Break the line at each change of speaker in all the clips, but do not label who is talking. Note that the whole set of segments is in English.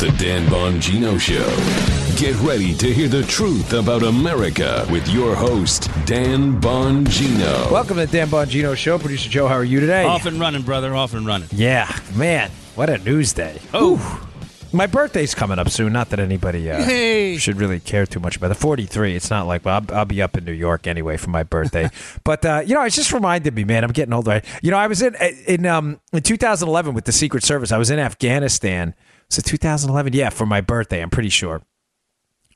The Dan Bongino Show. Get ready to hear the truth about America with your host, Dan Bongino.
Welcome to the Dan Bongino Show. Producer Joe, how are you today?
Off and running, brother. Off and running.
Yeah, man, what a news day.
Oh.
My birthday's coming up soon. Not that anybody uh,
Hey.
should really care too much about it. 43. It's not like, well, I'll, I'll be up in New York anyway for my birthday. but, uh, you know, it just reminded me, man, I'm getting older. You know, I was in in um, in 2011 with the Secret Service. I was in Afghanistan. It 2011? Yeah, for my birthday, I'm pretty sure.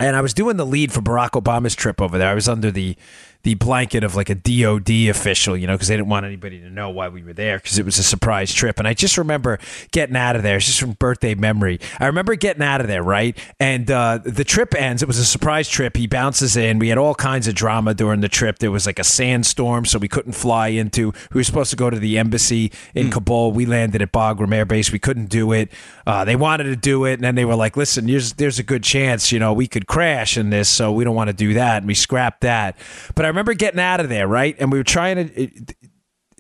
And I was doing the lead for Barack Obama's trip over there. I was under the the blanket of like a DOD official, you know, because they didn't want anybody to know why we were there because it was a surprise trip. And I just remember getting out of there. It's just from birthday memory. I remember getting out of there, right? And uh, the trip ends. It was a surprise trip. He bounces in. We had all kinds of drama during the trip. There was like a sandstorm, so we couldn't fly into. We were supposed to go to the embassy in Kabul. We landed at Bagram Air Base. We couldn't do it. Uh, they wanted to do it, and then they were like, "Listen, there's there's a good chance, you know, we could crash in this, so we don't want to do that." And we scrapped that. But I remember getting out of there, right? And we were trying to. It,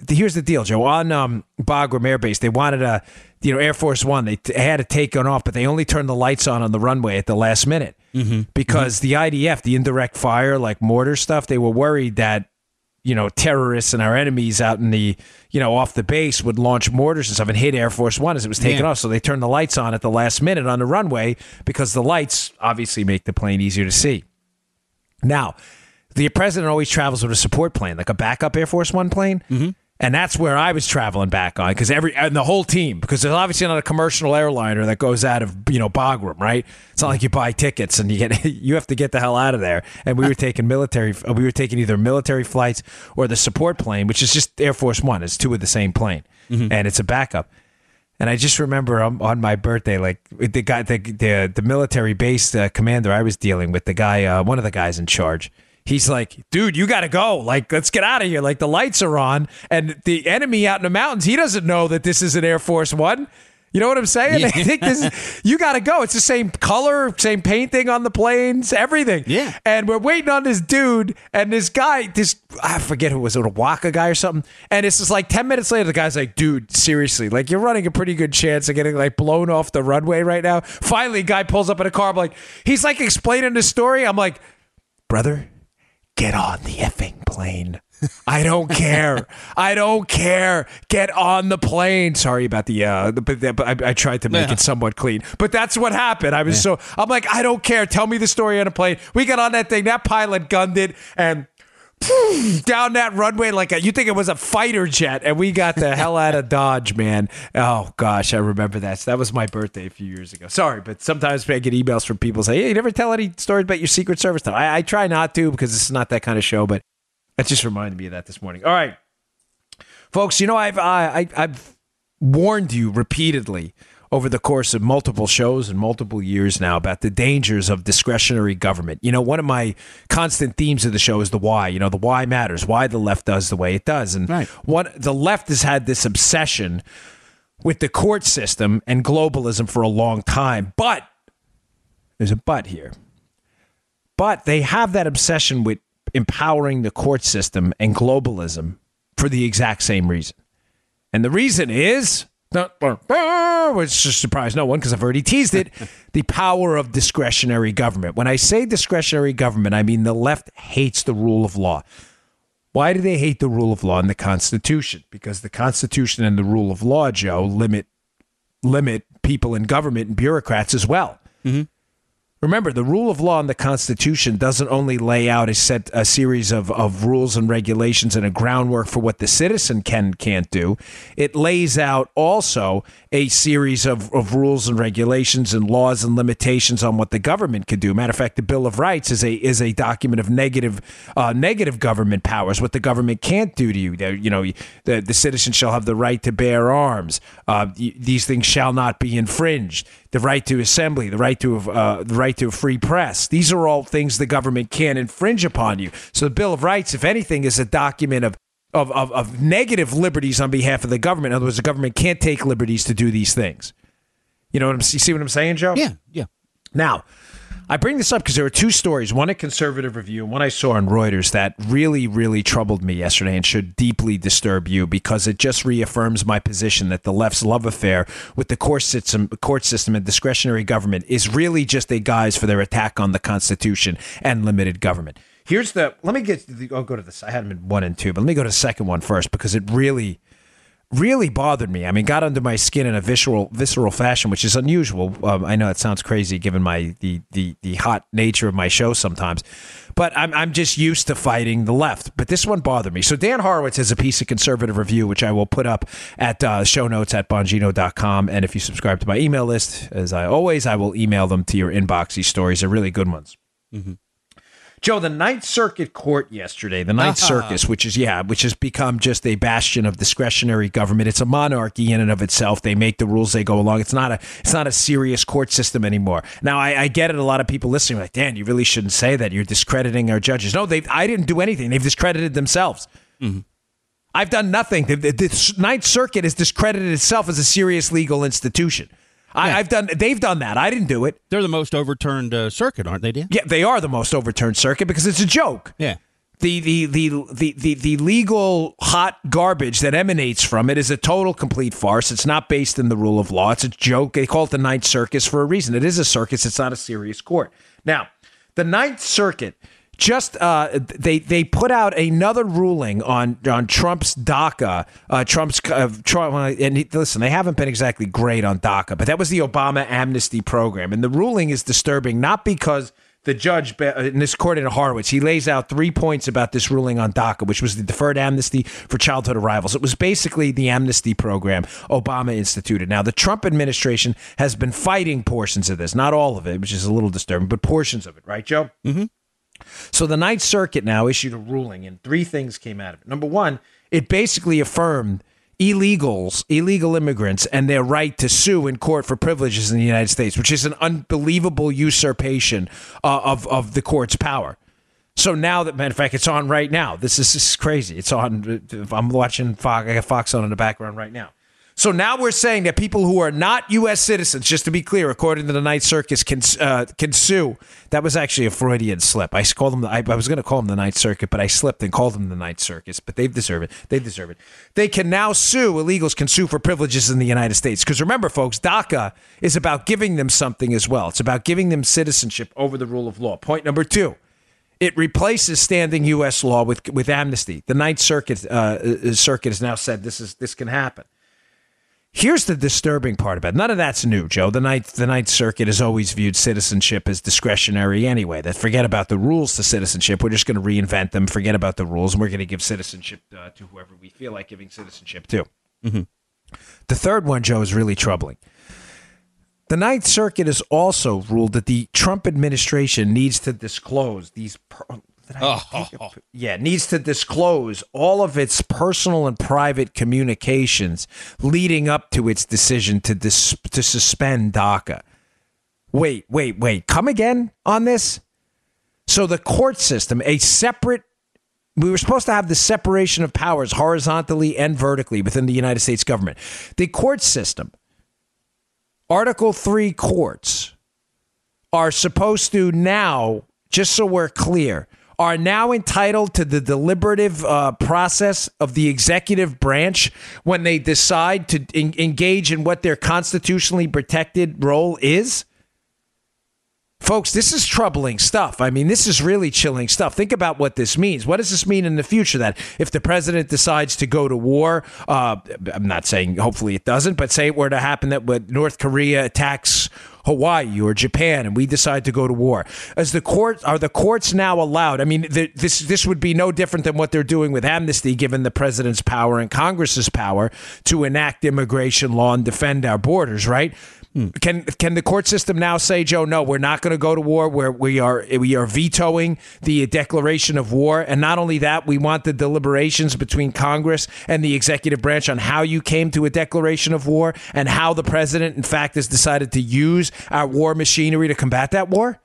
here's the deal, Joe. On um, Bagram Air Base, they wanted a, you know, Air Force One. They t- had to take it off, but they only turned the lights on on the runway at the last minute because the IDF, the indirect fire, like mortar stuff, they were worried that you know terrorists and our enemies out in the you know off the base would launch mortars and stuff and hit Air Force One as it was taking
Yeah.
off. So they turned the lights on at the last minute on the runway because the lights obviously make the plane easier to see. Now, the president always travels with a support plane, like a backup Air Force One plane. Mm-hmm. And that's where I was traveling back on because every and the whole team because there's obviously not a commercial airliner that goes out of you know Bagram, right? It's not like you buy tickets and you get you have to get the hell out of there. And we were taking military, we were taking either military flights or the support plane, which is just Air Force One. It's two of the same plane, and it's a backup. And I just remember on my birthday, like the guy, the the, the military base uh, commander I was dealing with, the guy, uh, one of the guys in charge. He's like, dude, you got to go. Like, let's get out of here. Like, the lights are on, and the enemy out in the mountains, he doesn't know that this is an Air Force One. You know what I'm saying? They think this. Is, you got to go. It's the same color, same painting on the planes, everything.
Yeah.
And we're waiting on this dude and this guy, this I forget who was, it a WHCA guy or something. And it's just like ten minutes later, the guy's like, "Dude, seriously, like you're running a pretty good chance of getting like blown off the runway right now." Finally, guy pulls up in a car. I'm like, he's like explaining the story. I'm like, brother, get on the effing plane. I don't care. I don't care. Get on the plane. Sorry about the, uh, the, but, but I, I tried to make
Yeah.
it somewhat clean. But that's what happened. I was so, I'm like, I don't care. Tell me the story on a plane. We got on that thing. That pilot gunned it and down that runway like a, you think it was a fighter jet and we got the hell out of dodge man. Oh gosh i remember that. So that was my birthday a few years ago. Sorry but sometimes i get emails from people say hey you never tell any stories about your secret service. Stuff I, I try not to because this is not that kind of show but that just reminded me of that this morning. All right. Folks you know i've I, I, i've warned you repeatedly over the course of multiple shows and multiple years now about the dangers of discretionary government. You know, one of my constant themes of the show is the why. You know, the why matters, why the left does the way it does. And
Right.
what the left has had this obsession with the court system and globalism for a long time. But there's a but here. But they have that obsession with empowering the court system and globalism for the exact same reason. And the reason is, Ah, which just surprised no one because I've already teased it, the power of discretionary government. When I say discretionary government, I mean the left hates the rule of law. Why do they hate the rule of law and the Constitution? Because the Constitution and the rule of law, Joe, limit limit people in government and bureaucrats as well. Mm-hmm. Remember, the rule of law in the Constitution doesn't only lay out a set a series of, of rules and regulations and a groundwork for what the citizen can can't do. It lays out also a series of, of rules and regulations and laws and limitations on what the government can do. Matter of fact, the Bill of Rights is a is a document of negative uh, negative government powers, what the government can't do to you. You know, the the citizen shall have the right to bear arms. Uh, these things shall not be infringed. The right to assembly, the right to uh, the right to a free press. These are all things the government can't infringe upon you. So the Bill of Rights, if anything, is a document of of, of, of negative liberties on behalf of the government. In other words, the government can't take liberties to do these things. You know what I'm you see what I'm saying, Joe?
Yeah, yeah.
Now, I bring this up because there were two stories, one at conservative review and one I saw on Reuters that really, really troubled me yesterday and should deeply disturb you because it just reaffirms my position that the left's love affair with the court system, court system and discretionary government is really just a guise for their attack on the Constitution and limited government. Here's the, let me get, the, I'll go to this. I had them in one and two, but let me go to the second one first because it really, really bothered me. I mean, got under my skin in a visceral visceral fashion, which is unusual. Um, I know it sounds crazy given my the, the the hot nature of my show sometimes, but I'm I'm just used to fighting the left. But this one bothered me. So Dan Horowitz has a piece of conservative review, which I will put up at uh, show notes at bongino.com. And if you subscribe to my email list, as I always, I will email them to your inbox. These stories are really good ones. Mm-hmm. Joe, the Ninth Circuit Court yesterday, the Ninth uh-huh. Circus, which is yeah, which has become just a bastion of discretionary government. It's a monarchy in and of itself. They make the rules, they go along. It's not a it's not a serious court system anymore. Now I, I get it. A lot of people listening are like, Dan, you really shouldn't say that. You're discrediting our judges. No, they I didn't do anything. They've discredited themselves. Mm-hmm. I've done nothing. The, the, the Ninth Circuit has discredited itself as a serious legal institution. I, have done. They've done that. I didn't do it.
They're the most overturned uh, circuit, aren't they, Dan?
Yeah, they are the most overturned circuit because it's a joke.
Yeah.
The, the, the, the, the, the legal hot garbage that emanates from it is a total complete farce. It's not based in the rule of law. It's a joke. They call it the Ninth Circus for a reason. It is a circus. It's not a serious court. Now, the Ninth Circuit just uh, they they put out another ruling on on Trump's DACA. Uh, Trump's uh, Trump, and listen, they haven't been exactly great on DACA, but that was the Obama amnesty program, and the ruling is disturbing not because the judge uh, in this court in Horowitz, he lays out three points about this ruling on DACA, which was the deferred amnesty for childhood arrivals. It was basically the amnesty program Obama instituted. Now, the Trump administration has been fighting portions of this, not all of it, which is a little disturbing, but portions of it, right, Joe?
Mm-hmm.
So the Ninth Circuit now issued a ruling, and three things came out of it. Number one, it basically affirmed illegals, illegal immigrants, and their right to sue in court for privileges in the United States, which is an unbelievable usurpation uh, of of the court's power. So now that, matter of fact, it's on right now. This is, this is crazy. It's on. I'm watching Fox. I got Fox on in the background right now. So now we're saying that people who are not U.S. citizens, just to be clear, according to the Ninth Circus, can uh, can sue. That was actually a Freudian slip. I called them. I, I was going to call them the Ninth Circuit, but I slipped and called them the Ninth Circus. But they deserve it. They deserve it. They can now sue. Illegals can sue for privileges in the United States. Because remember, folks, DACA is about giving them something as well. It's about giving them citizenship over the rule of law. Point number two. It replaces standing U.S. law with with amnesty. The Ninth Circuit uh, uh, Circuit has now said this is this can happen. Here's the disturbing part about it. None of that's new, Joe. The Ninth, the Ninth Circuit has always viewed citizenship as discretionary anyway. That forget about the rules to citizenship. We're just going to reinvent them. Forget about the rules, and we're going to give citizenship uh, to whoever we feel like giving citizenship to. Mm-hmm. The third one, Joe, is really troubling. The Ninth Circuit has also ruled that the Trump administration needs to disclose these per- oh. yeah, needs to disclose all of its personal and private communications leading up to its decision to dis- to suspend DACA. Wait, wait, wait. Come again on this? So the court system, a separate we were supposed to have the separation of powers horizontally and vertically within the United States government. The court system, Article 3 courts are supposed to now, just so we're clear, are now entitled to the deliberative uh, process of the executive branch when they decide to en- engage in what their constitutionally protected role is? Folks, this is troubling stuff. I mean, this is really chilling stuff. Think about what this means. What does this mean in the future? That if the president decides to go to war, uh, I'm not saying hopefully it doesn't, but say it were to happen that North Korea attacks Hawaii or Japan and we decide to go to war. As the court are the courts now allowed? I mean, the, this this would be no different than what they're doing with amnesty, given the president's power and Congress's power to enact immigration law and defend our borders, right? Hmm. Can can the court system now say, Joe, no, we're not going to go to war. Where we are we are vetoing the declaration of war, and not only that, we want the deliberations between Congress and the executive branch on how you came to a declaration of war and how the president, in fact, has decided to use our war machinery to combat that war.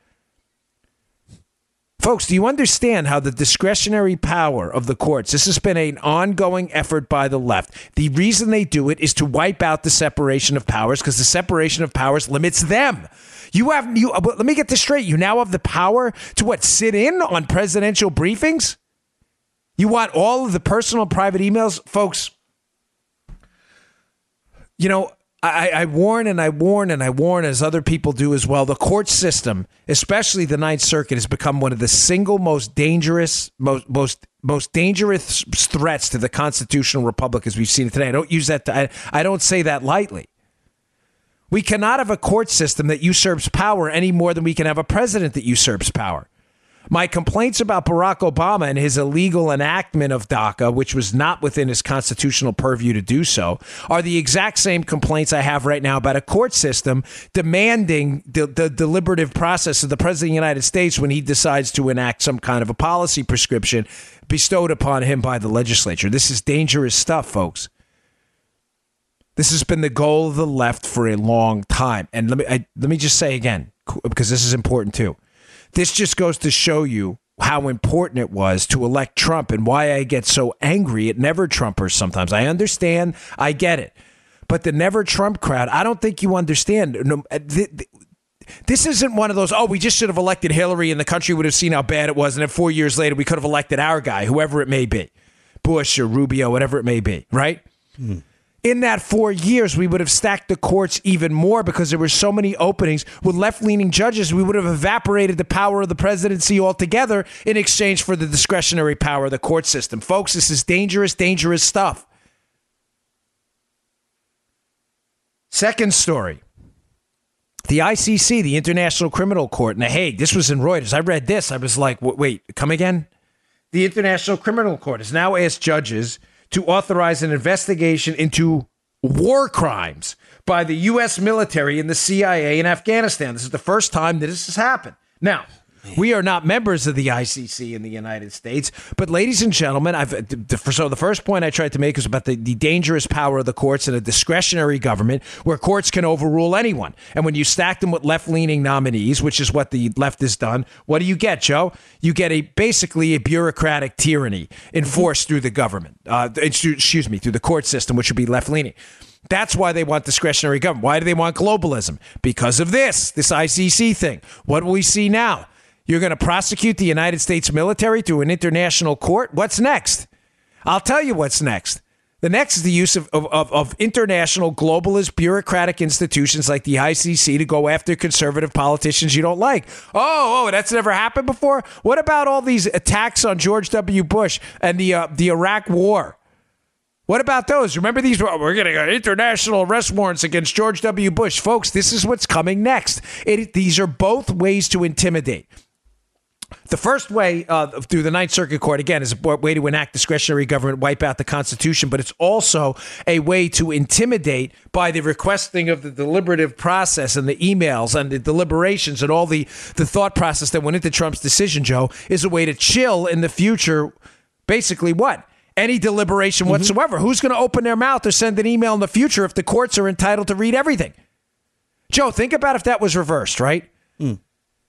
Folks, do you understand how the discretionary power of the courts, this has been an ongoing effort by the left. The reason they do it is to wipe out the separation of powers because the separation of powers limits them. You have you uh, let me get this straight. You now have the power to what sit in on presidential briefings? You want all of the personal private emails, folks. You know, I, I, warn and I warn and I warn as other people do as well. The court system, especially the Ninth Circuit, has become one of the single most dangerous, most most most dangerous threats to the constitutional republic as we've seen it today. I don't use that. To, I, I don't say that lightly. We cannot have a court system that usurps power any more than we can have a president that usurps power. My complaints about Barack Obama and his illegal enactment of DACA, which was not within his constitutional purview to do so, are the exact same complaints I have right now about a court system demanding the, the deliberative process of the President of the United States when he decides to enact some kind of a policy prescription bestowed upon him by the legislature. This is dangerous stuff, folks. This has been the goal of the left for a long time. And let me I, let me just say again, because this is important too. This just goes to show you how important it was to elect Trump and why I get so angry at never Trumpers sometimes. I understand, I get it. But the never Trump crowd, I don't think you understand. Uh, this isn't one of those, oh, we just should have elected Hillary and the country would have seen how bad it was. And then four years later, we could have elected our guy, whoever it may be Bush or Rubio, whatever it may be, right? Hmm in that four years, we would have stacked the courts even more because there were so many openings with left leaning judges. We would have evaporated the power of the presidency altogether in exchange for the discretionary power of the court system. Folks, this is dangerous, dangerous stuff. Second story. The ICC, the International Criminal Court in The Hague, this was in Reuters. I read this. I was like, wait, come again? The International Criminal Court has now asked judges to authorize an investigation into war crimes by the U.S. military and the CIA in Afghanistan. This is the first time that this has happened. Now, we are not members of the ICC in the United States, but ladies and gentlemen, I've so the first point I tried to make is about the, the dangerous power of the courts and a discretionary government where courts can overrule anyone. And when you stack them with left-leaning nominees, which is what the left has done, what do you get, Joe? You get a basically a bureaucratic tyranny enforced through the government. Uh, excuse me, through the court system, which would be left-leaning. That's why they want discretionary government. Why do they want globalism? Because of this, this ICC thing. What we see now? You're going to prosecute the United States military through an international court? What's next? I'll tell you what's next. The next is the use of, of, of, international globalist bureaucratic institutions like the ICC to go after conservative politicians you don't like. Oh, oh, that's never happened before. What about all these attacks on George W. Bush and the uh, the Iraq War? What about those? Remember these? We're getting international arrest warrants against George W. Bush, folks. This is what's coming next. It, these are both ways to intimidate. The first way uh, through the Ninth Circuit Court, again, is a way to enact discretionary government, wipe out the Constitution, but it's also a way to intimidate by the requesting of the deliberative process and the emails and the deliberations and all the, the thought process that went into Trump's decision, Joe, is a way to chill in the future. Basically, what? Any deliberation mm-hmm. whatsoever. Who's going to open their mouth or send an email in the future if the courts are entitled to read everything? Joe, think about if that was reversed, right? Mm.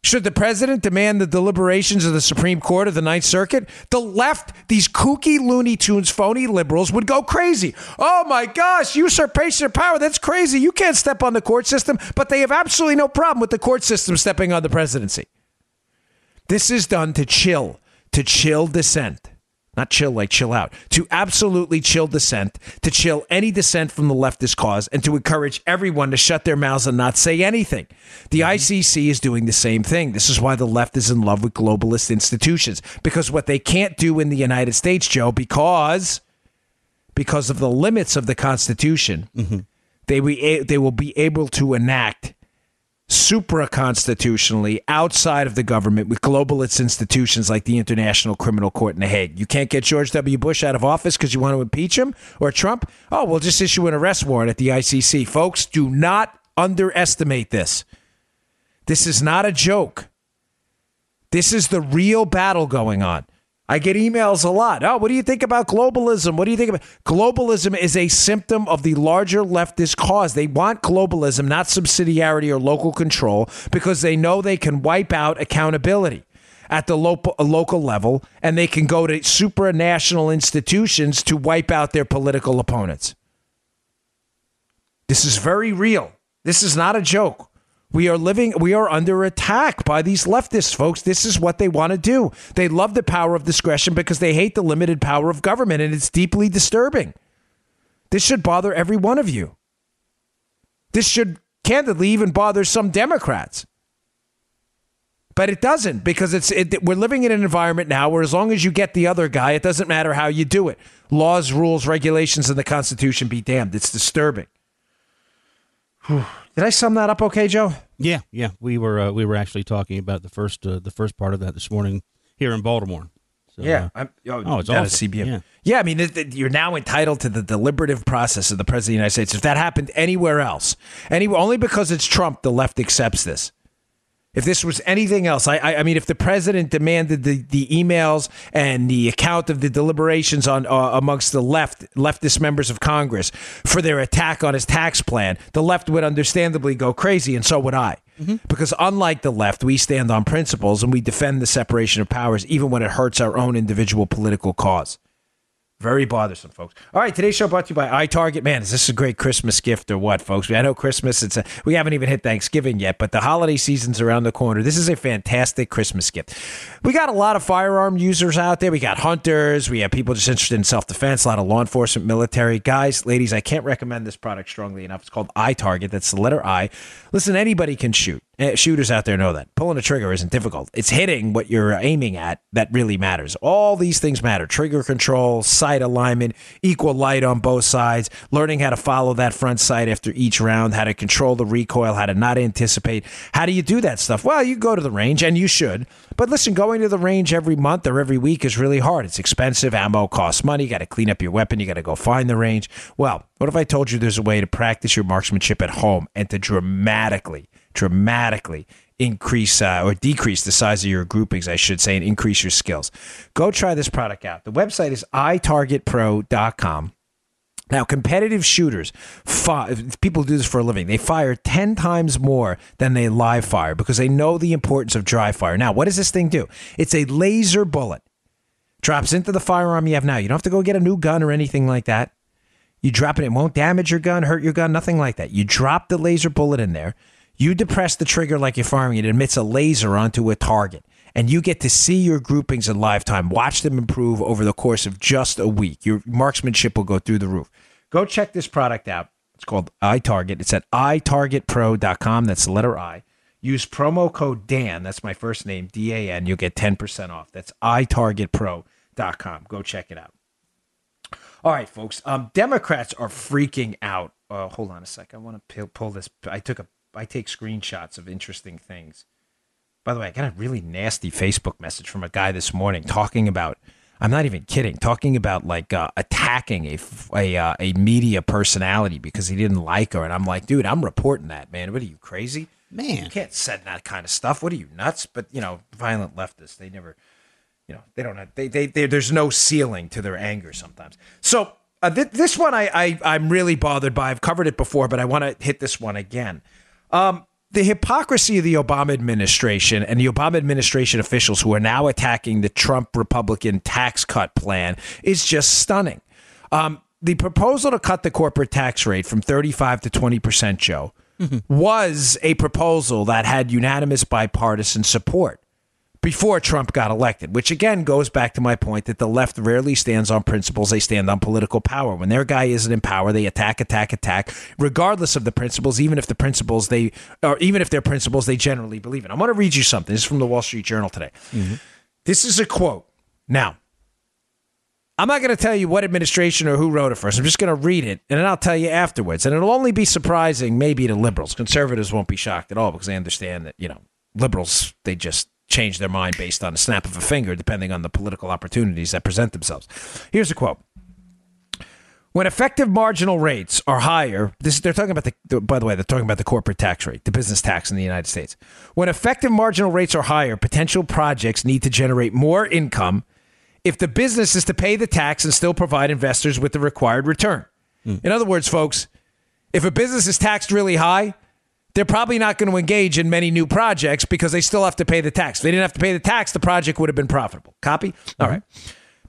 Should the president demand the deliberations of the Supreme Court of the Ninth Circuit? The left, these kooky Looney Tunes, phony liberals would go crazy. Oh my gosh, usurpation of power. That's crazy. You can't step on the court system, but they have absolutely no problem with the court system stepping on the presidency. This is done to chill, to chill dissent not chill like chill out, to absolutely chill dissent, to chill any dissent from the leftist cause, and to encourage everyone to shut their mouths and not say anything. The mm-hmm. ICC is doing the same thing. This is why the left is in love with globalist institutions, because what they can't do in the United States, Joe, because because of the limits of the Constitution, mm-hmm. they, we, they will be able to enact supra constitutionally outside of the government with globalist institutions like the International Criminal Court in The Hague. You can't get George W. Bush out of office because you want to impeach him or Trump? Oh, we'll just issue an arrest warrant at the ICC. Folks, do not underestimate this. This is not a joke. This is the real battle going on. I get emails a lot. Oh, what do you think about globalism? What do you think about globalism? Is a symptom of the larger leftist cause. They want globalism, not subsidiarity or local control, because they know they can wipe out accountability. at the local local level, and they can go to supranational institutions to wipe out their political opponents. This is very real. This is not a joke. We are living, we are under attack by these leftists, folks. This is what they want to do. They love the power of discretion because they hate the limited power of government, and it's deeply disturbing. This should bother every one of you. This should candidly even bother some Democrats. But it doesn't because it's it, we're living in an environment now where as long as you get the other guy, it doesn't matter how you do it. Laws, rules, regulations, and the Constitution be damned. It's disturbing. Did I sum that up okay, Joe?
Yeah, yeah. We were uh, we were actually talking about the first uh, the first part of that this morning here in Baltimore. So,
Yeah.
uh,
I'm, oh,
Oh, it's
at. CBM.
Yeah.
Yeah. I mean, it- it- you're now entitled to the deliberative process of the president of the United States. If that happened anywhere else, anywhere, only because it's Trump, the left accepts this. If this was anything else, I, I, I mean, if the president demanded the, the emails and the account of the deliberations on uh, amongst the left leftist members of Congress for their attack on his tax plan, the left would understandably go crazy, and so would I. Because unlike the left, we stand on principles and we defend the separation of powers, even when it hurts our own individual political cause. Very bothersome, folks. All right, today's show brought to you by iTarget. Man, is this a great Christmas gift or what, folks? I know Christmas. It's a, we haven't even hit Thanksgiving yet, but the holiday season's around the corner. This is a fantastic Christmas gift. We got a lot of firearm users out there. We got hunters. We have people just interested in self defense. A lot of law enforcement, military guys, ladies. I can't recommend this product strongly enough. It's called iTarget. That's the letter I. Listen, anybody can shoot. Eh, Shooters out there know that pulling a trigger isn't difficult. It's hitting what you're aiming at that really matters. All these things matter: trigger control, sight alignment, equal light on both sides, learning how to follow that front sight after each round, how to control the recoil, how to not anticipate. How do you do that stuff? Well, you go to the range, and you should. But listen, going to the range every month or every week is really hard. It's expensive. Ammo costs money. You got to clean up your weapon. You got to go find the range. Well, what if I told you there's a way to practice your marksmanship at home and to dramatically dramatically increase uh, or decrease the size of your groupings, I should say, and increase your skills. Go try this product out. The website is itargetpro.com. Now, competitive shooters, fi- people do this for a living. They fire 10 times more than they live fire because they know the importance of dry fire. Now, what does this thing do? It's a laser bullet. Drops into the firearm you have now. You don't have to go get a new gun or anything like that. You drop it, it won't damage your gun, hurt your gun, nothing like that. You drop the laser bullet in there. You depress the trigger like you're firing it. It emits a laser onto a target. And you get to see your groupings in live time. Watch them improve over the course of just a week. Your marksmanship will go through the roof. Go check this product out. It's called iTarget. It's at itargetpro.com. That's the letter I. Use promo code Dan. That's my first name, D A N. You'll get 10% off. That's itargetpro.com. Go check it out. All right, folks. Um, Democrats are freaking out. Uh, hold on a sec. I want to pull this. I took a. I take screenshots of interesting things. By the way, I got a really nasty Facebook message from a guy this morning talking about. I'm not even kidding. Talking about like uh, attacking a a, uh, a media personality because he didn't like her, and I'm like, dude, I'm reporting that, man. What are you crazy?
Man.
you can't send that kind of stuff. What are you nuts? But you know, violent leftists, they never you know they don't have they, they, they there's no ceiling to their anger sometimes so uh, th- this one I, I i'm really bothered by i've covered it before but i want to hit this one again um, the hypocrisy of the obama administration and the obama administration officials who are now attacking the trump republican tax cut plan is just stunning. Um, the proposal to cut the corporate tax rate from 35 to 20 percent joe was a proposal that had unanimous bipartisan support before Trump got elected, which again goes back to my point that the left rarely stands on principles, they stand on political power. When their guy isn't in power, they attack, attack, attack, regardless of the principles, even if the principles they or even if they're principles they generally believe in. I'm going to read you something. This is from the Wall Street Journal today. Mm-hmm. This is a quote. Now, I'm not going to tell you what administration or who wrote it first. I'm just going to read it, and then I'll tell you afterwards. And it'll only be surprising, maybe, to liberals. Conservatives won't be shocked at all because they understand that, you know, liberals, they just change their mind based on a snap of a finger, depending on the political opportunities that present themselves. Here's a quote. When effective marginal rates are higher, this they're talking about the, the by the way, they're talking about the corporate tax rate, the business tax in the United States. When effective marginal rates are higher, potential projects need to generate more income if the business is to pay the tax and still provide investors with the required return. Hmm. In other words, folks, if a business is taxed really high, they're probably not going to engage in many new projects because they still have to pay the tax. If they didn't have to pay the tax, the project would have been profitable. Copy? All right.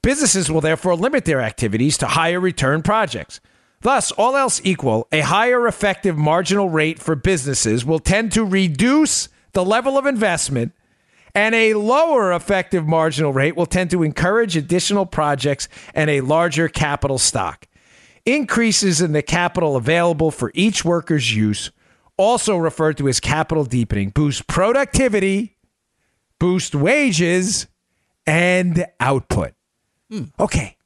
Businesses will therefore limit their activities to higher return projects. Thus, all else equal, a higher effective marginal rate for businesses will tend to reduce the level of investment, and a lower effective marginal rate will tend to encourage additional projects and a larger capital stock. Increases in the capital available for each worker's use, also referred to as capital deepening, boost productivity, boost wages, and output. Hmm. Okay.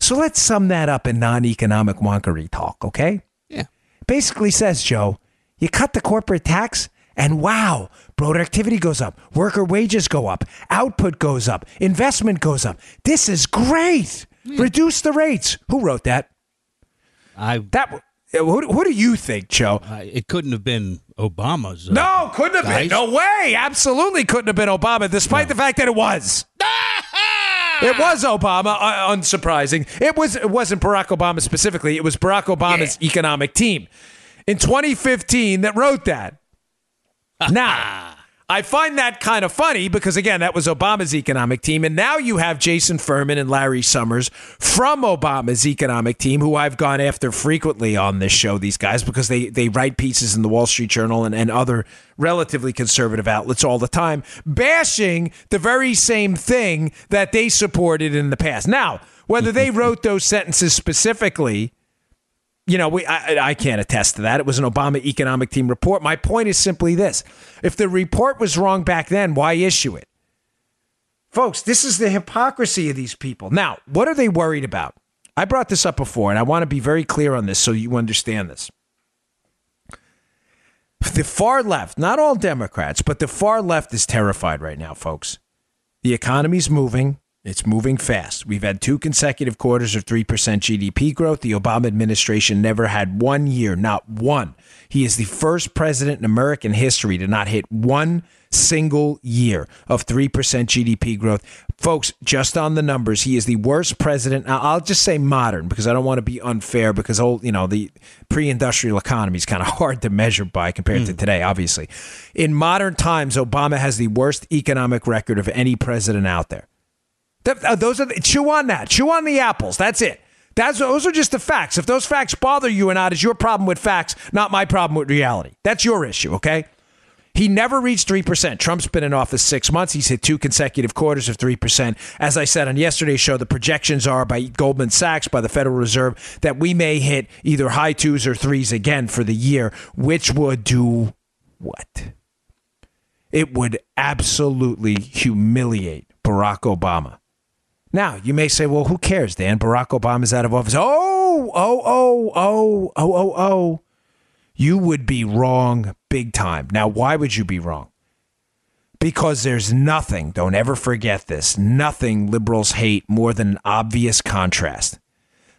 So let's sum that up in non economic wonkery talk, okay?
Yeah.
Basically says, Joe, you cut the corporate tax, and wow, productivity goes up, worker wages go up, output goes up, investment goes up. This is great. Reduce the rates. Who wrote that?
I
That. Who, who do you think, Joe?
I- it couldn't have been Obama's. Uh,
No, couldn't have
guys.
been. No way. Absolutely couldn't have been Obama, despite the fact that it was. It was Obama, uh, unsurprising. It was. It wasn't Barack Obama specifically. It was Barack Obama's economic team in 2015 that wrote that. now, I find that kind of funny because again, that was Obama's economic team, and now you have Jason Furman and Larry Summers from Obama's economic team, who I've gone after frequently on this show. These guys because they they write pieces in the Wall Street Journal and, and other relatively conservative outlets all the time, bashing the very same thing that they supported in the past. Now, whether they wrote those sentences specifically you know, we I, I can't attest to that. It was an Obama economic team report. My point is simply this: if the report was wrong back then, why issue it, folks? This is the hypocrisy of these people. Now, what are they worried about? I brought this up before, and I want to be very clear on this so you understand this. The far left, not all Democrats, but the far left is terrified right now, folks. The economy's moving. It's moving fast. We've had two consecutive quarters of 3% GDP growth. The Obama administration never had one year, not one. He is the first president in American history to not hit one single year of 3% GDP growth. Folks, just on the numbers, he is the worst president. I'll just say modern because I don't want to be unfair because old, you know, the pre-industrial economy is kind of hard to measure by compared to hmm. today, obviously. In modern times, Obama has the worst economic record of any president out there. Uh, those are the, chew on that. Chew on the apples. That's it. That's those are just the facts. If those facts bother you or not, is your problem with facts, not my problem with reality. That's your issue. Okay. He never reached 3%. Trump's been in office six months. He's hit two consecutive quarters of 3%. As I said on yesterday's show, the projections are by Goldman Sachs, by the Federal Reserve, that we may hit either high twos or threes again for the year, which would do what? It would absolutely humiliate Barack Obama. Now, you may say, well, who cares, Dan? Barack Obama's out of office. Oh, oh, oh, oh, oh, oh, oh. You would be wrong big time. Now, why would you be wrong? Because there's nothing, don't ever forget this, nothing liberals hate more than an obvious contrast.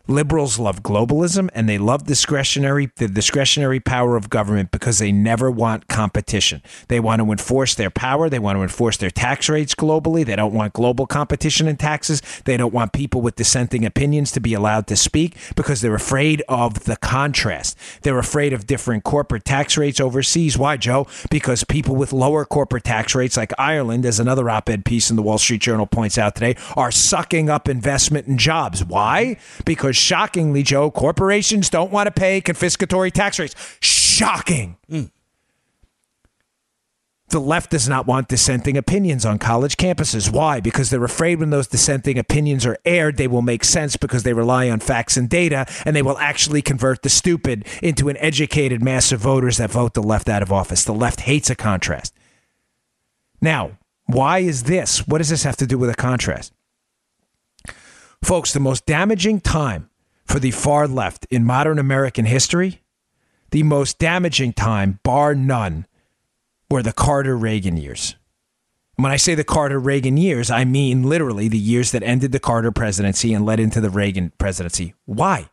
Liberals love globalism and they love discretionary the discretionary power of government because they never want competition. They want to enforce their power, they want to enforce their tax rates globally. They don't want global competition in taxes. They don't want people with dissenting opinions to be allowed to speak because they're afraid of the contrast. They're afraid of different corporate tax rates overseas. Why, Joe? Because people with lower corporate tax rates like Ireland, as another op-ed piece in the Wall Street Journal points out today, are sucking up investment and jobs. Why? Because shockingly, Joe, corporations don't want to pay confiscatory tax rates. Shocking. Hmm. The left does not want dissenting opinions on college campuses. Why? Because they're afraid when those dissenting opinions are aired, they will make sense because they rely on facts and data, and they will actually convert the stupid into an educated mass of voters that vote the left out of office. The left hates a contrast. Now, why is this? What does this have to do with a contrast? Folks, the most damaging time for the far left in modern American history, the most damaging time, bar none, were the Carter Reagan years. And When I say the Carter Reagan years, I mean literally the years that ended the Carter presidency and led into the Reagan presidency. Why?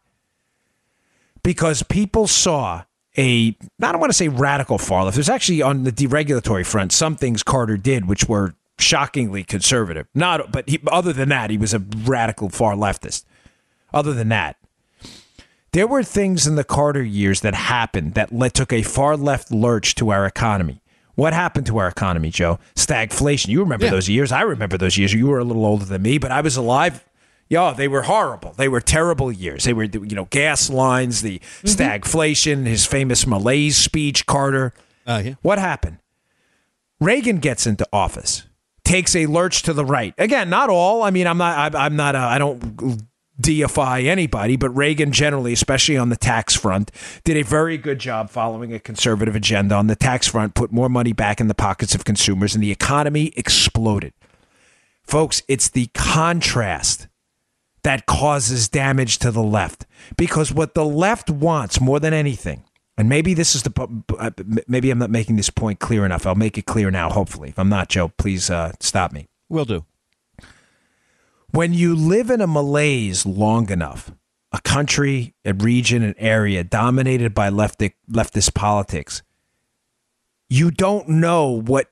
Because people saw a, I don't want to say radical far left. There's actually on the deregulatory front some things Carter did which were shockingly conservative. Not, but he, other than that, he was a radical far leftist. Other than that, There were things in the Carter years that happened that led, took a far left lurch to our economy. What happened to our economy, Joe? Stagflation. You remember
Yeah.
those years. I remember those years. You were a little older than me, but I was alive. Yo, they were horrible. They were terrible years. They were, you know, gas lines, the stagflation, his famous malaise speech, Carter.
Uh, yeah.
What happened? Reagan gets into office, takes a lurch to the right. Again, not all. I mean, I'm not. I, I'm not. A, I don't deify anybody, but Reagan generally, especially on the tax front, did a very good job following a conservative agenda on the tax front. Put more money back in the pockets of consumers, and the economy exploded. Folks, it's the contrast that causes damage to the left because what the left wants more than anything and maybe this is the uh, maybe i'm not making this point clear enough i'll make it clear now hopefully if i'm not joe please uh, stop me
Will do.
When you live in a malaise long enough a country a region an area dominated by leftic, leftist politics you don't know what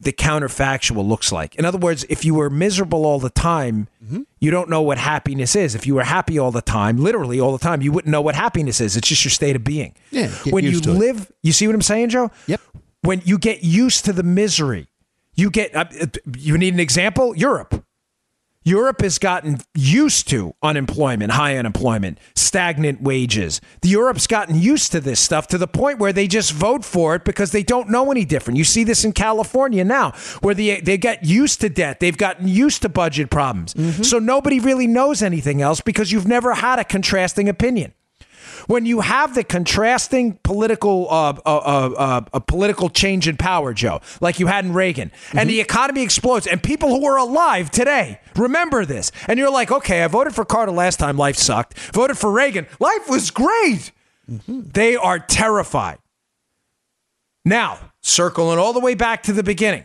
the counterfactual looks like. In other words if you were miserable all the time you don't know what happiness is. If you were happy all the time literally all the time you wouldn't know what happiness is. It's just your state of being.
Yeah,
when you
to it.
live you see what i'm saying joe?
Yep.
when you get used to the misery you get uh, you need an example? Europe Europe has gotten used to unemployment, high unemployment, stagnant wages. The Europe's gotten used to this stuff to the point where they just vote for it because they don't know any different. You see this in California now, where they they get used to debt, they've gotten used to budget problems. Mm-hmm. So nobody really knows anything else because you've never had a contrasting opinion when you have the contrasting political uh, uh, uh, uh, a political change in power, Joe, like you had in Reagan, and the economy explodes, and people who are alive today remember this, and you're like, okay, I voted for Carter last time, life sucked. Voted for Reagan, life was great. They are terrified. Now, circling all the way back to the beginning.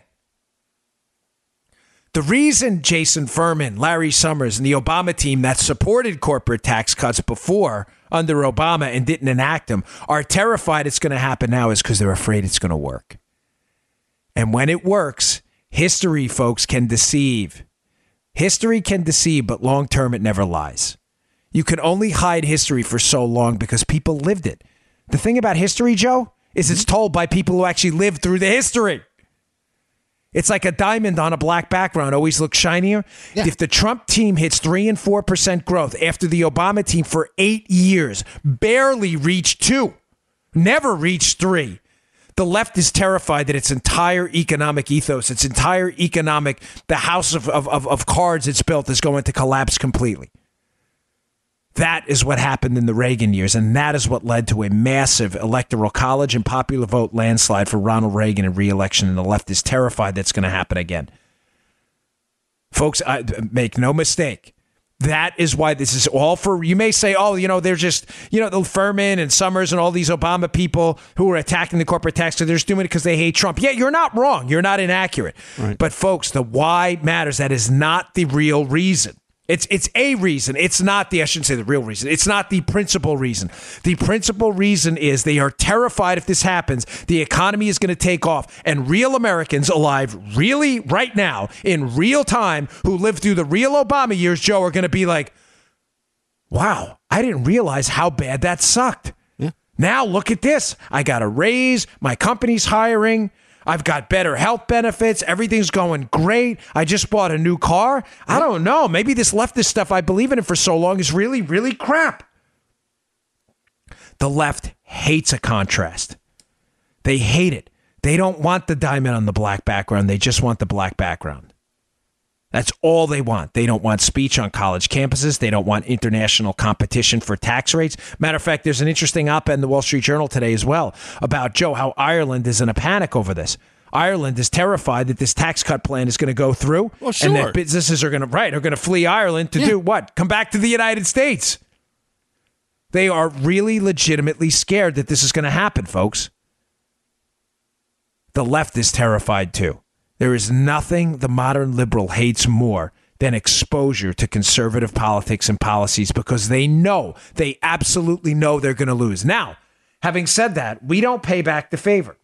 The reason Jason Furman, Larry Summers, and the Obama team that supported corporate tax cuts before under Obama and didn't enact them are terrified it's going to happen now is because they're afraid it's going to work. And when it works, history, folks, can deceive. History can deceive, but long term, it never lies. You can only hide history for so long because people lived it. The thing about history, Joe, is it's mm-hmm. told by people who actually lived through the history. It's like a diamond on a black background always looks shinier. If the Trump team hits 3 and 4% growth after the Obama team for 8 years barely reached 2, never reached 3. The left is terrified that its entire economic ethos, its entire economic, the house of, of, of, of cards it's built is going to collapse completely. That is what happened in the Reagan years, and that is what led to a massive electoral college and popular vote landslide for Ronald Reagan in reelection, and the left is terrified that's going to happen again. Folks, I, make no mistake. That is why this is all for. You may say, oh, you know, they're just, you know, the Furman and Summers and all these Obama people who are attacking the corporate tax, so they're just doing it because they hate Trump. Yeah, you're not wrong. You're not inaccurate. But, folks, the why matters. That is not the real reason. It's it's a reason. It's not the I shouldn't say the real reason. It's not the principal reason. The principal reason is they are terrified if this happens, the economy is going to take off and real Americans alive really right now in real time who lived through the real Obama years, Joe, are going to be like, "Wow, I didn't realize how bad that sucked." Now look at this. I got a raise, my company's hiring. I've got better health benefits. Everything's going great. I just bought a new car. I don't know. Maybe this leftist stuff I believe in it for so long is really, really crap. The left hates a contrast. They hate it. They don't want the diamond on the black background. They just want the black background. That's all they want. They don't want speech on college campuses. They don't want international competition for tax rates. Matter of fact, there's an interesting op ed in the Wall Street Journal today as well about Joe, how Ireland is in a panic over this. Ireland is terrified that this tax cut plan is going to go through,
Well,
and that businesses are going to right are going to flee Ireland to
Yeah.
do what? Come back to the United States. They are really legitimately scared that this is going to happen, folks. The left is terrified too. There is nothing the modern liberal hates more than exposure to conservative politics and policies because they know, they absolutely know they're going to lose. Now, having said that, we don't pay back the favor.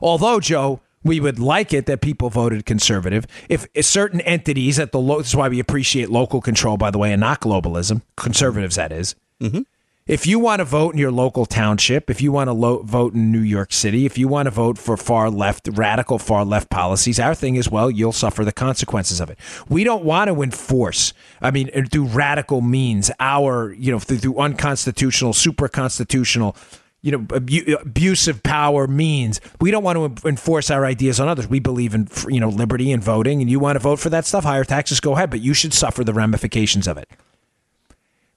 Although, Joe, we would like it that people voted conservative. If, certain entities at the low, this is why we appreciate local control, by the way, and not globalism, conservatives, that is. Mm-hmm. If you want to vote in your local township, if you want to lo- vote in New York City, if you want to vote for far left, radical far left policies, our thing is, well, you'll suffer the consequences of it. We don't want to enforce, I mean, through radical means, our, you know, through, through unconstitutional, super constitutional, you know, abu- abusive power means. We don't want to enforce our ideas on others. We believe in, you know, liberty and voting, and you want to vote for that stuff, higher taxes, go ahead, but you should suffer the ramifications of it.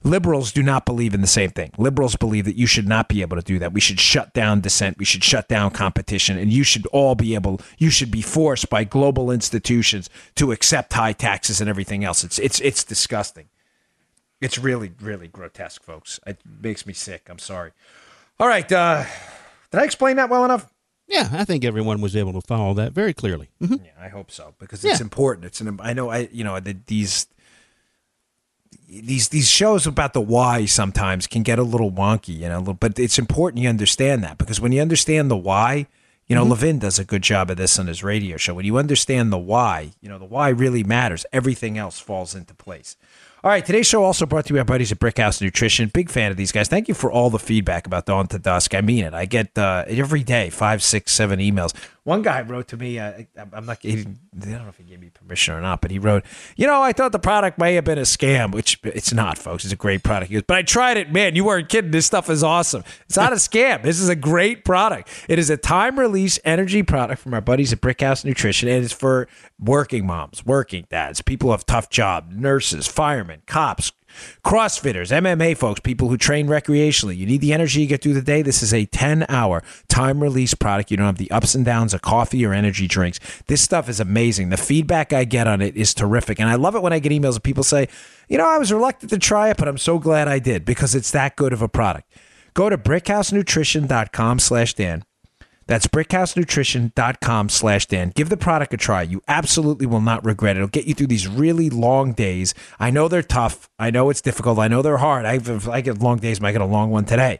Liberals do not believe in the same thing. Liberals believe that you should not be able to do that. We should shut down dissent. We should shut down competition. And you should all be able, you should be forced by global institutions to accept high taxes and everything else. It's, it's, it's disgusting. It's really, really grotesque, folks. It makes me sick. I'm sorry. All right. Uh, did I explain that well enough?
Yeah, I think everyone was able to follow that very clearly. Mhm.
Yeah, I hope so because it's
Yeah.
important. It's an. I know. I you know the, these these these shows about the why sometimes can get a little wonky, you know. But it's important you understand that because when you understand the why, you know, mm-hmm. Levin does a good job of this on his radio show. When you understand the why, you know, the why really matters. Everything else falls into place. All right, today's show also brought to you by buddies at Brickhouse Nutrition. Big fan of these guys. Thank you for all the feedback about Dawn to Dusk. I mean it. I get uh, every day five, six, seven emails. One guy wrote to me. Uh, I'm not. He I don't know if he gave me permission or not, but he wrote, "You know, I thought the product may have been a scam, which it's not, folks. It's a great product. He goes, but I tried it. Man, you weren't kidding. This stuff is awesome. It's not a scam. This is a great product. It is a time release energy product from our buddies at Brickhouse Nutrition, and it's for working moms, working dads, people who have tough jobs, nurses, firemen, cops." CrossFitters, MMA folks, people who train recreationally. You need the energy to get through the day. This is a 10 hour time release product. You don't have the ups and downs of coffee or energy drinks. This stuff is amazing. The feedback I get on it is terrific. And I love it when I get emails of people say, you know, I was reluctant to try it, but I'm so glad I did because it's that good of a product. Go to brickhousenutrition.com slash Dan. That's brickhousenutrition.com slash Dan. Give the product a try. You absolutely will not regret it. It'll get you through these really long days. I know they're tough. I know it's difficult. I know they're hard. I've, I get long days. but I get a long one today.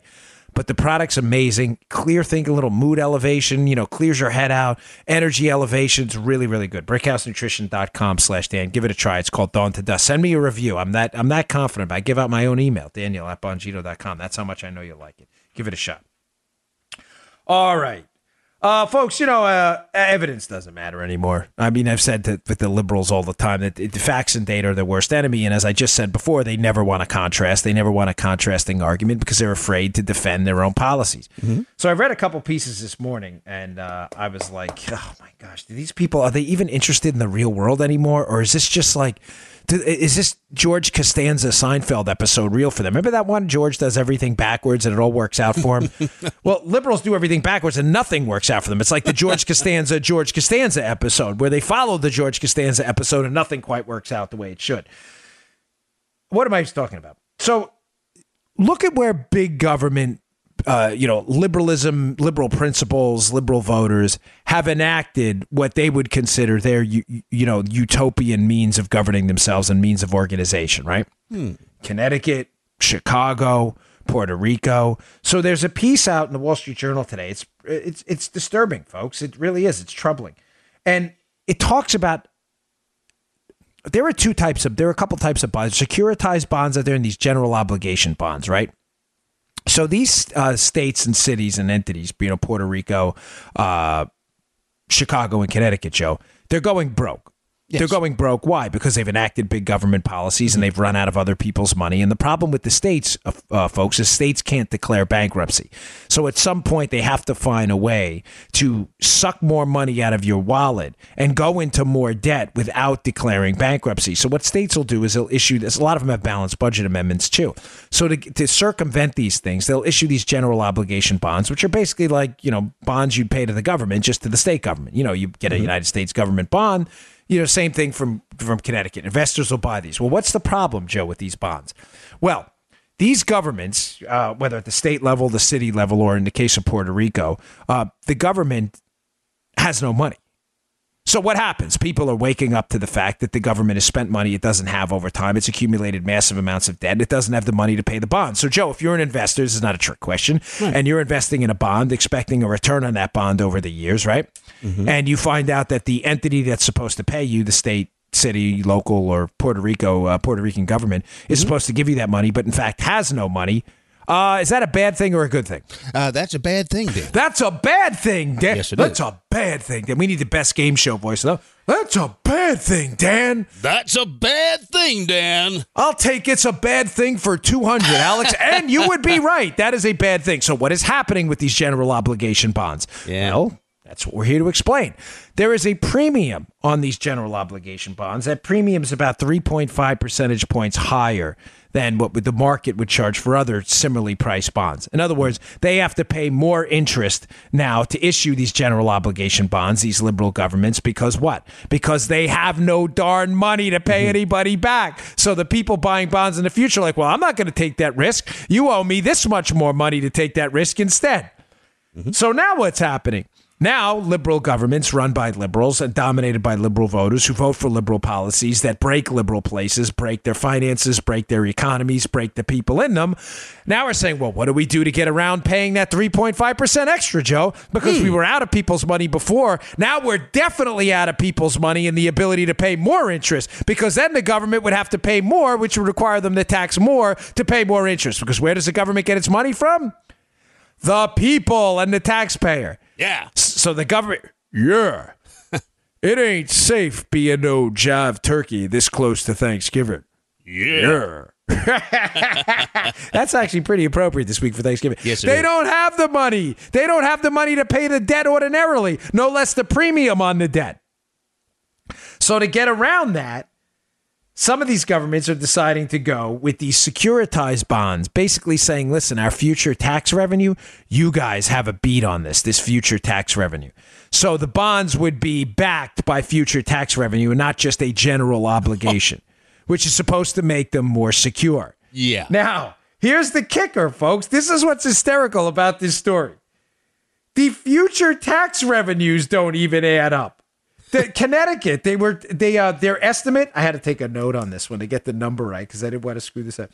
But the product's amazing. Clear thinking, a little mood elevation, you know, clears your head out. Energy elevation. It's really, really good. Brickhousenutrition.com slash Dan. Give it a try. It's called Dawn to Dusk. Send me a review. I'm that I'm that confident. I give out my own email, Daniel at Bongino.com. That's how much I know you like it. Give it a shot. All right. Uh, folks, you know, uh, evidence doesn't matter anymore. I mean, I've said that with the liberals all the time that the facts and data are their worst enemy. And as I just said before, they never want a contrast. They never want a contrasting argument because they're afraid to defend their own policies. So I read a couple pieces this morning and uh, I was like, oh my gosh, do these people, are they even interested in the real world anymore? Or is this just like, is this George Costanza Seinfeld episode real for them? Remember that one? George does everything backwards and it all works out for him. well, liberals do everything backwards and nothing works out for them. It's like the George Costanza George Costanza episode where they follow the George Costanza episode and nothing quite works out the way it should. What am I talking about? So look at where big government uh, you know, liberalism, liberal principles, liberal voters have enacted what they would consider their, you, you know, utopian means of governing themselves and means of organization, right? Connecticut, Chicago, Puerto Rico. So there's a piece out in the Wall Street Journal today. It's it's it's disturbing, folks. It really is. It's troubling, and it talks about there are two types of there are a couple types of bonds securitized bonds out there and these general obligation bonds right so these uh, states and cities and entities you know puerto rico uh, chicago and connecticut joe they're going broke they're going broke. Why? Because they've enacted big government policies and they've run out of other people's money. And the problem with the states uh, uh, folks is states can't declare bankruptcy. So at some point they have to find a way to suck more money out of your wallet and go into more debt without declaring bankruptcy. So what states will do is they'll issue this a lot of them have balanced budget amendments too. So to, to circumvent these things they'll issue these general obligation bonds which are basically like you know bonds you'd pay to the government just to the state government. You know you get a united states government bond you know, same thing from from Connecticut. Investors will buy these. Well, what's the problem, Joe, with these bonds? Well, these governments, uh, whether at the state level, the city level, or in the case of Puerto Rico, uh, the government has no money. So what happens? People are waking up to the fact that the government has spent money it doesn't have over time. It's accumulated massive amounts of debt. It doesn't have the money to pay the bond. So Joe, if you're an investor, this is not a trick question, and you're investing in a bond, expecting a return on that bond over the years, right? And you find out that the entity that's supposed to pay you, the state, city, local, or Puerto Rico, uh, Puerto Rican government, is supposed to give you that money, but in fact has no money. Uh, is that a bad thing or a good thing?
Uh, that's a bad thing, Dan.
That's a bad thing, Dan.
Yes, it
That's
is.
a bad thing, Dan. We need the best game show voice, though. That's a bad thing, Dan.
That's a bad thing, Dan.
I'll take it's a bad thing for 200, Alex. and you would be right. That is a bad thing. So, what is happening with these general obligation bonds?
Yeah.
Well, that's what we're here to explain. There is a premium on these general obligation bonds. That premium is about 3.5 percentage points higher than what the market would charge for other similarly priced bonds. In other words, they have to pay more interest now to issue these general obligation bonds, these liberal governments, because what? Because they have no darn money to pay mm-hmm. anybody back. So the people buying bonds in the future are like, well, I'm not going to take that risk. You owe me this much more money to take that risk instead. Mm-hmm. So now what's happening? Now, liberal governments run by liberals and dominated by liberal voters who vote for liberal policies that break liberal places, break their finances, break their economies, break the people in them. Now we're saying, well, what do we do to get around paying that 3.5% extra, Joe? Because we hmm. were out of people's money before. Now we're definitely out of people's money and the ability to pay more interest because then the government would have to pay more, which would require them to tax more to pay more interest. Because where does the government get its money from? The people and the taxpayer.
Yeah.
So the government, yeah, it ain't safe being no jive turkey this close to Thanksgiving.
Yeah.
Yeah. That's actually pretty appropriate this week for Thanksgiving.
Yes,
they
is.
don't have the money. They don't have the money to pay the debt ordinarily, no less the premium on the debt. So to get around that, some of these governments are deciding to go with these securitized bonds, basically saying, listen, our future tax revenue, you guys have a beat on this, this future tax revenue. So the bonds would be backed by future tax revenue and not just a general obligation, which is supposed to make them more secure.
Yeah.
Now, here's the kicker, folks. This is what's hysterical about this story. The future tax revenues don't even add up. The, Connecticut, they were they uh their estimate. I had to take a note on this one to get the number right because I didn't want to screw this up.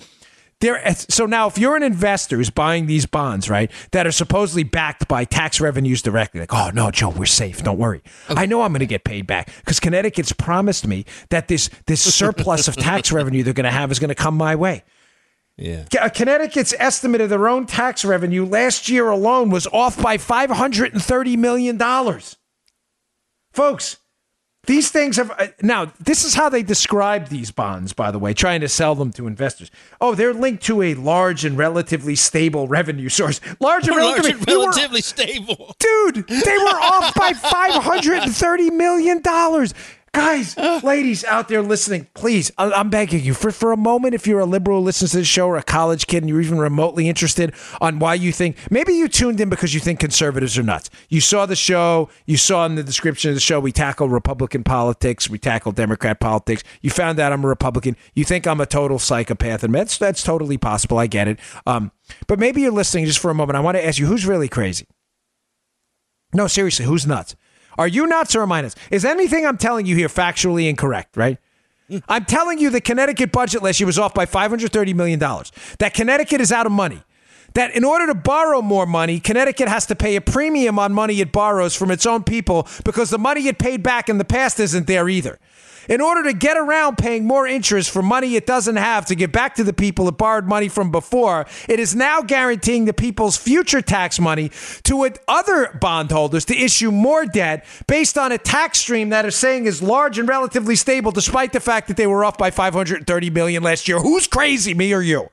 Their, so now, if you're an investor who's buying these bonds, right, that are supposedly backed by tax revenues directly, like, oh no, Joe, we're safe. Don't worry. I know I'm going to get paid back because Connecticut's promised me that this this surplus of tax revenue they're going to have is going to come my way.
Yeah.
Connecticut's estimate of their own tax revenue last year alone was off by $530 million. Folks, these things have. uh, Now, this is how they describe these bonds, by the way, trying to sell them to investors. Oh, they're linked to a large and relatively stable revenue source. Large and
Large
relatively,
and
you were-
relatively stable.
dude, they were off by $530 million. Guys, ladies out there listening, please, I- I'm begging you for, for a moment, if you're a liberal who listens to the show or a college kid and you're even remotely interested on why you think, maybe you tuned in because you think conservatives are nuts. You saw the show, you saw in the description of the show, we tackle Republican politics, we tackle Democrat politics. You found out I'm a Republican. You think I'm a total psychopath, and that's, that's totally possible. I get it. Um, but maybe you're listening just for a moment. I want to ask you, who's really crazy? No, seriously, who's nuts? Are you nuts or am I nuts? Is anything I'm telling you here factually incorrect, right? I'm telling you the Connecticut budget last year was off by $530 million. That Connecticut is out of money. That in order to borrow more money, Connecticut has to pay a premium on money it borrows from its own people because the money it paid back in the past isn't there either. In order to get around paying more interest for money it doesn't have to give back to the people it borrowed money from before, it is now guaranteeing the people's future tax money to other bondholders to issue more debt based on a tax stream that is saying is large and relatively stable, despite the fact that they were off by 530 million last year. Who's crazy, me or you?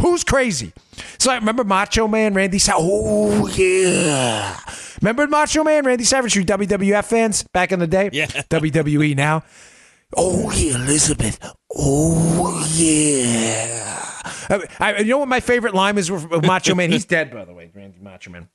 Who's crazy? So I remember Macho Man Randy Savage. Oh yeah. Remember Macho Man Randy Savage? You WWF fans back in the day?
Yeah.
WWE now. Oh yeah, Elizabeth. Oh yeah. I, I- you know what my favorite line is with Macho Man? He's dead, by the way, Randy Macho Man.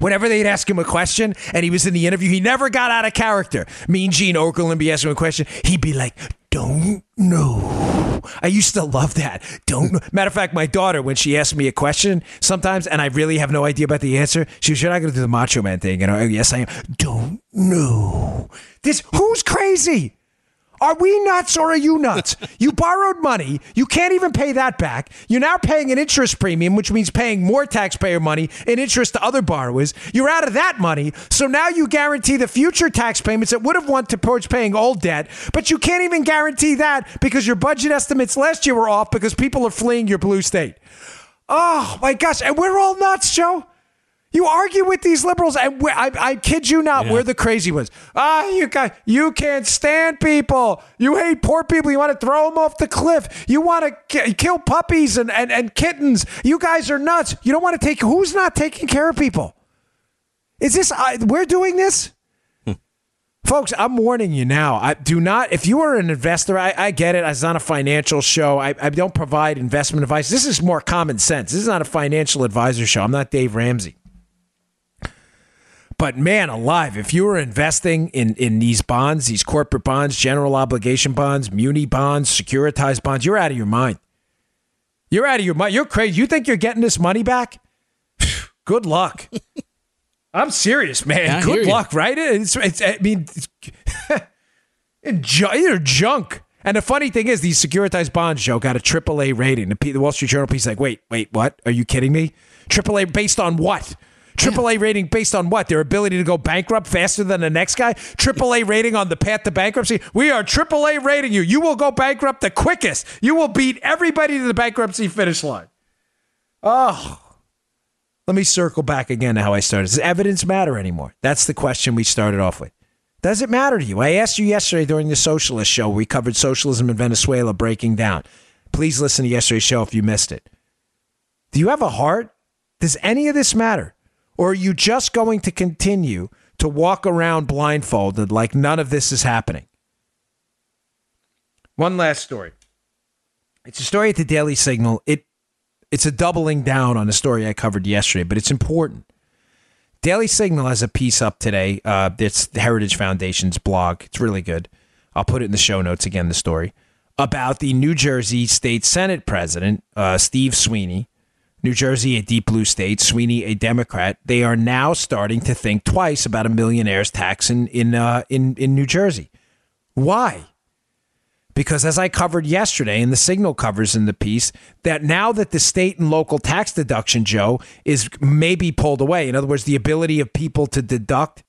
Whenever they'd ask him a question and he was in the interview, he never got out of character. Mean Gene Okerlund be asking him a question, he'd be like, "Don't know." I used to love that. Don't know. Matter of fact, my daughter, when she asked me a question sometimes, and I really have no idea about the answer, she was, "You're not going to do the Macho Man thing," you know? Oh, yes, I am. Don't know. This who's crazy? Are we nuts or are you nuts? you borrowed money. You can't even pay that back. You're now paying an interest premium, which means paying more taxpayer money in interest to other borrowers. You're out of that money. So now you guarantee the future tax payments that would have went towards paying old debt, but you can't even guarantee that because your budget estimates last year were off because people are fleeing your blue state. Oh my gosh, and we're all nuts, Joe. You argue with these liberals, and I, I kid you not, yeah. we're the crazy ones. Ah, you got, you can't stand people. You hate poor people. You want to throw them off the cliff. You want to k- kill puppies and, and, and kittens. You guys are nuts. You don't want to take. Who's not taking care of people? Is this? Uh, we're doing this. Folks, I'm warning you now. I do not. If you are an investor, I, I get it. It's not a financial show. I, I, don't provide investment advice. This is more common sense. This is not a financial advisor show. I'm not Dave Ramsey. But man, alive! If you were investing in in these bonds, these corporate bonds, general obligation bonds, muni bonds, securitized bonds, you're out of your mind. You're out of your mind. You're crazy. You think you're getting this money back? Good luck. I'm serious, man. Yeah, Good luck, you. right? It's, it's, I mean, it's, you're junk. And the funny thing is, these securitized bonds, Joe, got a AAA rating. The, the Wall Street Journal piece like, wait, wait, what? Are you kidding me? AAA based on what? AAA yeah. rating based on what? Their ability to go bankrupt faster than the next guy? AAA rating on the path to bankruptcy? We are AAA rating you. You will go bankrupt the quickest. You will beat everybody to the bankruptcy finish line. Oh. Let me circle back again to how I started. Does evidence matter anymore? That's the question we started off with. Does it matter to you? I asked you yesterday during the socialist show. We covered socialism in Venezuela breaking down. Please listen to yesterday's show if you missed it. Do you have a heart? Does any of this matter? Or are you just going to continue to walk around blindfolded like none of this is happening? One last story. It's a story at the Daily Signal. It it's a doubling down on a story I covered yesterday, but it's important. Daily Signal has a piece up today. Uh, it's the Heritage Foundation's blog. It's really good. I'll put it in the show notes again, the story about the New Jersey State Senate president, uh, Steve Sweeney, New Jersey, a deep blue state, Sweeney, a Democrat, they are now starting to think twice about a millionaire's tax in in uh, in, in New Jersey. Why? Because as I covered yesterday, and the Signal covers in the piece, that now that the state and local tax deduction, Joe, is maybe pulled away. In other words, the ability of people to deduct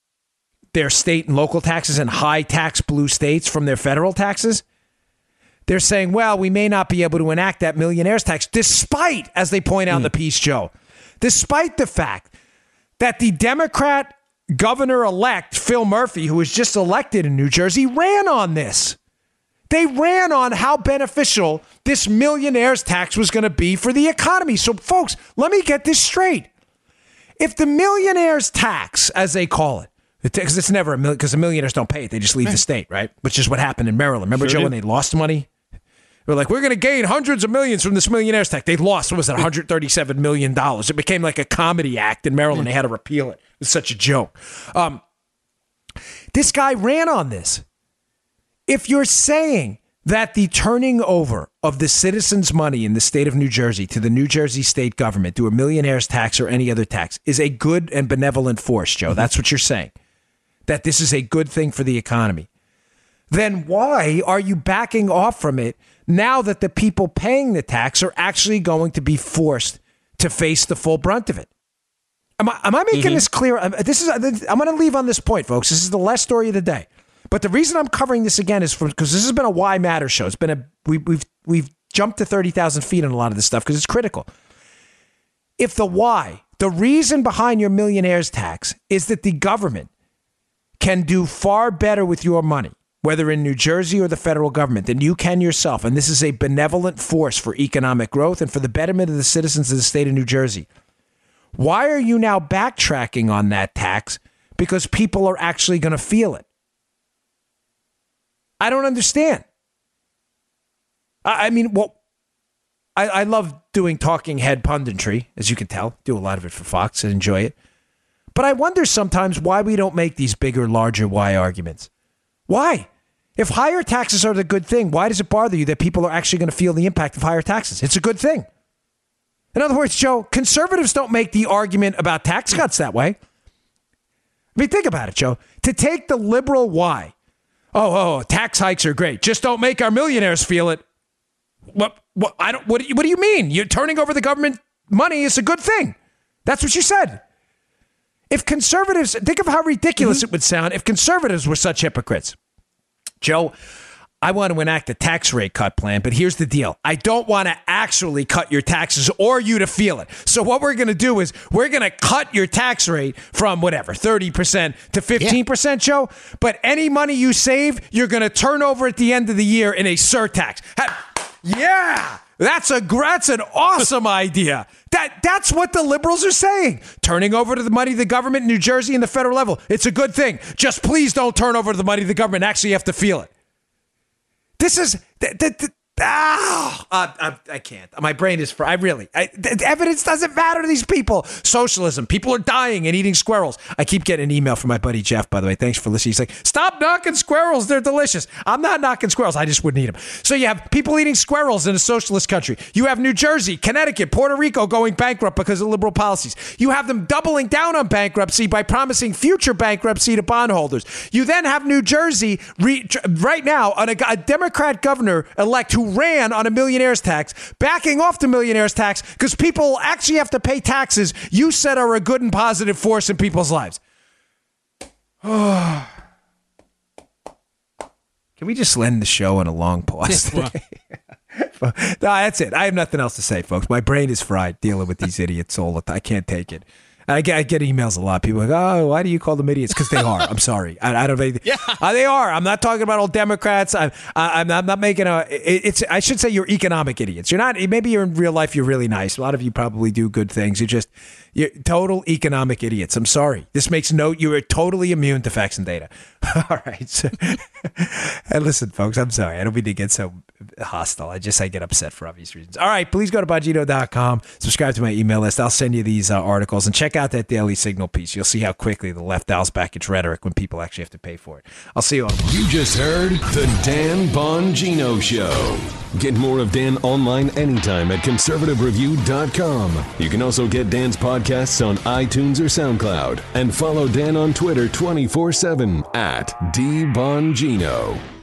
their state and local taxes in high tax blue states from their federal taxes they're saying, well, we may not be able to enact that millionaire's tax, despite, as they point out mm. in the hmm. piece, Joe, despite the fact that the Democrat governor elect, Phil Murphy, who was just elected in New Jersey, ran on this. They ran on how beneficial this millionaire's tax was going to be for the economy. So, folks, let me get this straight. If the millionaire's tax, as they call it, because it's never a million, because the millionaires don't pay it, they just leave the state, right? Which is what happened in Maryland. Remember, sure Joe, when they lost money? They're like, we're going to gain hundreds of millions from this millionaire's tax. They lost, what was it, 137 million dollars. It became like a comedy act in Maryland. They had to repeal it. It's such a joke. Um, this guy ran on this. If you're saying that the turning over of the citizens' money in the state of New Jersey to the New Jersey state government through a millionaire's tax or any other tax is a good and benevolent force, Joe, that's what you're saying. That this is a good thing for the economy. Then why are you backing off from it now that the people paying the tax are actually going to be forced to face the full brunt of it. Am I, am I making mm-hmm. this clear? This is I'm going to leave on this point, folks. This is the last story of the day. But the reason I'm covering this again is because this has been a why matter show. It's been a we, we've we've jumped to thirty thousand feet on a lot of this stuff because it's critical. If the why, the reason behind your millionaire's tax is that the government can do far better with your money whether in New Jersey or the federal government, than you can yourself. And this is a benevolent force for economic growth and for the betterment of the citizens of the state of New Jersey. Why are you now backtracking on that tax? Because people are actually going to feel it. I don't understand. I, I mean, well, I, I love doing talking head punditry, as you can tell. Do a lot of it for Fox and enjoy it. But I wonder sometimes why we don't make these bigger, larger why arguments. Why? If higher taxes are the good thing, why does it bother you that people are actually going to feel the impact of higher taxes? It's a good thing. In other words, Joe, conservatives don't make the argument about tax cuts that way. I mean, think about it, Joe. To take the liberal why, oh, oh, tax hikes are great. Just don't make our millionaires feel it. What? What? I don't. What? What do you mean? You're turning over the government money is a good thing. That's what you said. If conservatives think of how ridiculous mm-hmm. it would sound if conservatives were such hypocrites. Joe, I want to enact a tax rate cut plan, but here's the deal. I don't want to actually cut your taxes or you to feel it. So what we're going to do is we're going to cut your tax rate from whatever, 30% to 15%, yeah. Joe. But any money you save, you're going to turn over at the end of the year in a surtax. Yeah. That's a that's an awesome idea. That that's what the liberals are saying. Turning over to the money of the government in New Jersey and the federal level. It's a good thing. Just please don't turn over the money of the government. Actually, you have to feel it. This is th- th- th- Ah, uh, I, I, can't. My brain is. Fr- I really. I, evidence doesn't matter to these people. Socialism. People are dying and eating squirrels. I keep getting an email from my buddy Jeff. By the way, thanks for listening. He's like, "Stop knocking squirrels. They're delicious." I'm not knocking squirrels. I just wouldn't eat them. So you have people eating squirrels in a socialist country. You have New Jersey, Connecticut, Puerto Rico going bankrupt because of liberal policies. You have them doubling down on bankruptcy by promising future bankruptcy to bondholders. You then have New Jersey re- right now on a, a Democrat governor elect who ran on a millionaire's tax, backing off the millionaire's tax because people actually have to pay taxes you said are a good and positive force in people's lives. Can we just end the show on a long pause? no, that's it. I have nothing else to say, folks. My brain is fried dealing with these idiots all the time. I can't take it. I get, I get emails a lot. People are like, oh, why do you call them idiots? Because they are. I'm sorry. I, I don't. Know, yeah, uh, they are. I'm not talking about all Democrats. I, I, I'm, I'm not making a. It, it's. I should say you're economic idiots. You're not. Maybe you're in real life. You're really nice. A lot of you probably do good things. You're just you're total economic idiots. I'm sorry. This makes no. You are totally immune to facts and data. All right. So, and listen, folks. I'm sorry. I don't mean to get so hostile. I just I get upset for obvious reasons. All right. Please go to bongino.com. Subscribe to my email list. I'll send you these uh, articles and check out that Daily Signal piece. You'll see how quickly the left dials back its rhetoric when people actually have to pay for it. I'll see you on.
You just heard the Dan Bongino Show. Get more of Dan online anytime at conservativereview.com. You can also get Dan's podcasts on iTunes or SoundCloud and follow Dan on Twitter 24 7 at DBongino.